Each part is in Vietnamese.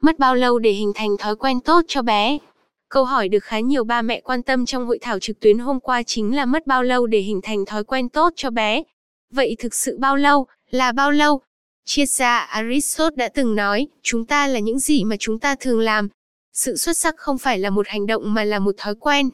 Mất bao lâu để hình thành thói quen tốt cho bé? Câu hỏi được khá nhiều ba mẹ quan tâm trong hội thảo trực tuyến hôm qua chính là mất bao lâu để hình thành thói quen tốt cho bé. Vậy thực sự bao lâu, là bao lâu? Triết gia Aristotle đã từng nói, chúng ta là những gì mà chúng ta thường làm. Sự xuất sắc không phải là một hành động mà là một thói quen.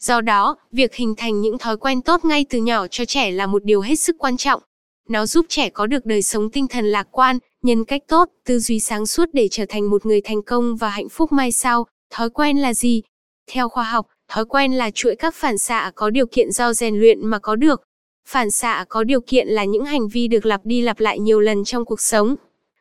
Do đó, việc hình thành những thói quen tốt ngay từ nhỏ cho trẻ là một điều hết sức quan trọng. Nó giúp trẻ có được đời sống tinh thần lạc quan, nhân cách tốt, tư duy sáng suốt để trở thành một người thành công và hạnh phúc mai sau. Thói quen là gì? Theo khoa học, thói quen là chuỗi các phản xạ có điều kiện do rèn luyện mà có được. Phản xạ có điều kiện là những hành vi được lặp đi lặp lại nhiều lần trong cuộc sống.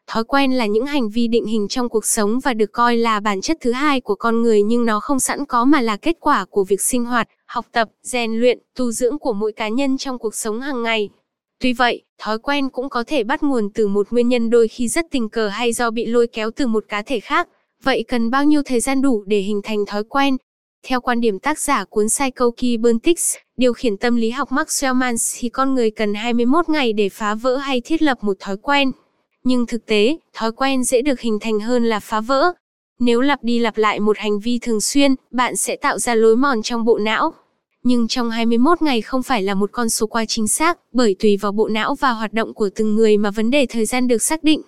Thói quen là những hành vi định hình trong cuộc sống và được coi là bản chất thứ hai của con người nhưng nó không sẵn có mà là kết quả của việc sinh hoạt, học tập, rèn luyện, tu dưỡng của mỗi cá nhân trong cuộc sống hàng ngày. Tuy vậy, thói quen cũng có thể bắt nguồn từ một nguyên nhân đôi khi rất tình cờ hay do bị lôi kéo từ một cá thể khác. Vậy cần bao nhiêu thời gian đủ để hình thành thói quen? Theo quan điểm tác giả cuốn Psycho-Kybernetics, điều khiển tâm lý học Max Wellman thì con người cần 21 ngày để phá vỡ hay thiết lập một thói quen. Nhưng thực tế, thói quen dễ được hình thành hơn là phá vỡ. Nếu lặp đi lặp lại một hành vi thường xuyên, bạn sẽ tạo ra lối mòn trong bộ não. Nhưng trong 21 ngày không phải là một con số quá chính xác, bởi tùy vào bộ não và hoạt động của từng người mà vấn đề thời gian được xác định.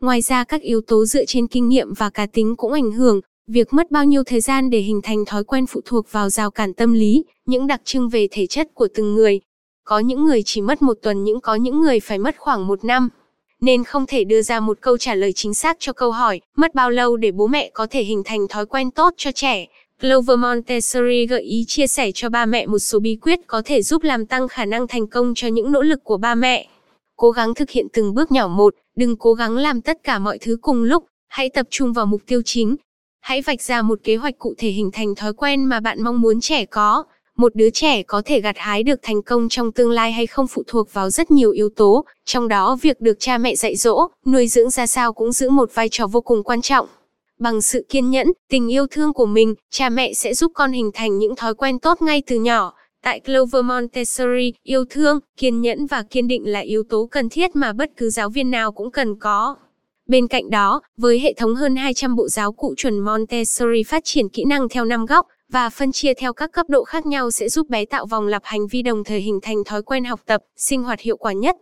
Ngoài ra các yếu tố dựa trên kinh nghiệm và cá tính cũng ảnh hưởng, việc mất bao nhiêu thời gian để hình thành thói quen phụ thuộc vào rào cản tâm lý, những đặc trưng về thể chất của từng người. Có những người chỉ mất một tuần nhưng có những người phải mất khoảng một năm. Nên không thể đưa ra một câu trả lời chính xác cho câu hỏi, mất bao lâu để bố mẹ có thể hình thành thói quen tốt cho trẻ. Clover Montessori gợi ý chia sẻ cho ba mẹ một số bí quyết có thể giúp làm tăng khả năng thành công cho những nỗ lực của ba mẹ. Cố gắng thực hiện từng bước nhỏ một, đừng cố gắng làm tất cả mọi thứ cùng lúc, hãy tập trung vào mục tiêu chính. Hãy vạch ra một kế hoạch cụ thể hình thành thói quen mà bạn mong muốn trẻ có. Một đứa trẻ có thể gặt hái được thành công trong tương lai hay không phụ thuộc vào rất nhiều yếu tố, trong đó việc được cha mẹ dạy dỗ, nuôi dưỡng ra sao cũng giữ một vai trò vô cùng quan trọng. Bằng sự kiên nhẫn, tình yêu thương của mình, cha mẹ sẽ giúp con hình thành những thói quen tốt ngay từ nhỏ. Tại Clover Montessori, yêu thương, kiên nhẫn và kiên định là yếu tố cần thiết mà bất cứ giáo viên nào cũng cần có. Bên cạnh đó, với hệ thống hơn 200 bộ giáo cụ chuẩn Montessori phát triển kỹ năng theo năm góc và phân chia theo các cấp độ khác nhau sẽ giúp bé tạo vòng lặp hành vi đồng thời hình thành thói quen học tập, sinh hoạt hiệu quả nhất.